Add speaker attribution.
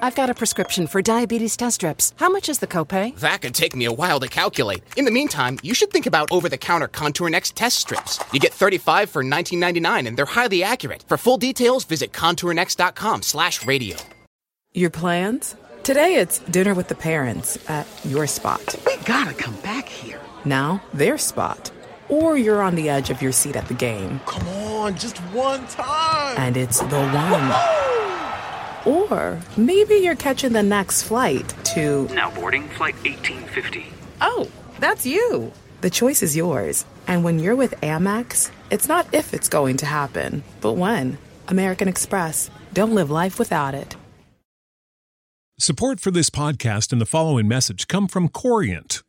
Speaker 1: I've got a prescription for diabetes test strips. How much is the copay?
Speaker 2: That could take me a while to calculate. In the meantime, you should think about over-the-counter Contour Next test strips. You get 35 for 19.99 and they're highly accurate. For full details, visit contournext.com/radio.
Speaker 3: Your plans? Today it's dinner with the parents at your spot.
Speaker 4: We gotta come back here.
Speaker 3: Now, their spot. Or you're on the edge of your seat at the game.
Speaker 4: Come on, just one time.
Speaker 3: And it's the one. Or maybe you're catching the next flight to.
Speaker 5: Now boarding flight 1850.
Speaker 3: Oh, that's you. The choice is yours. And when you're with Amex, it's not if it's going to happen, but when. American Express. Don't live life without it.
Speaker 6: Support for this podcast and the following message come from Corient.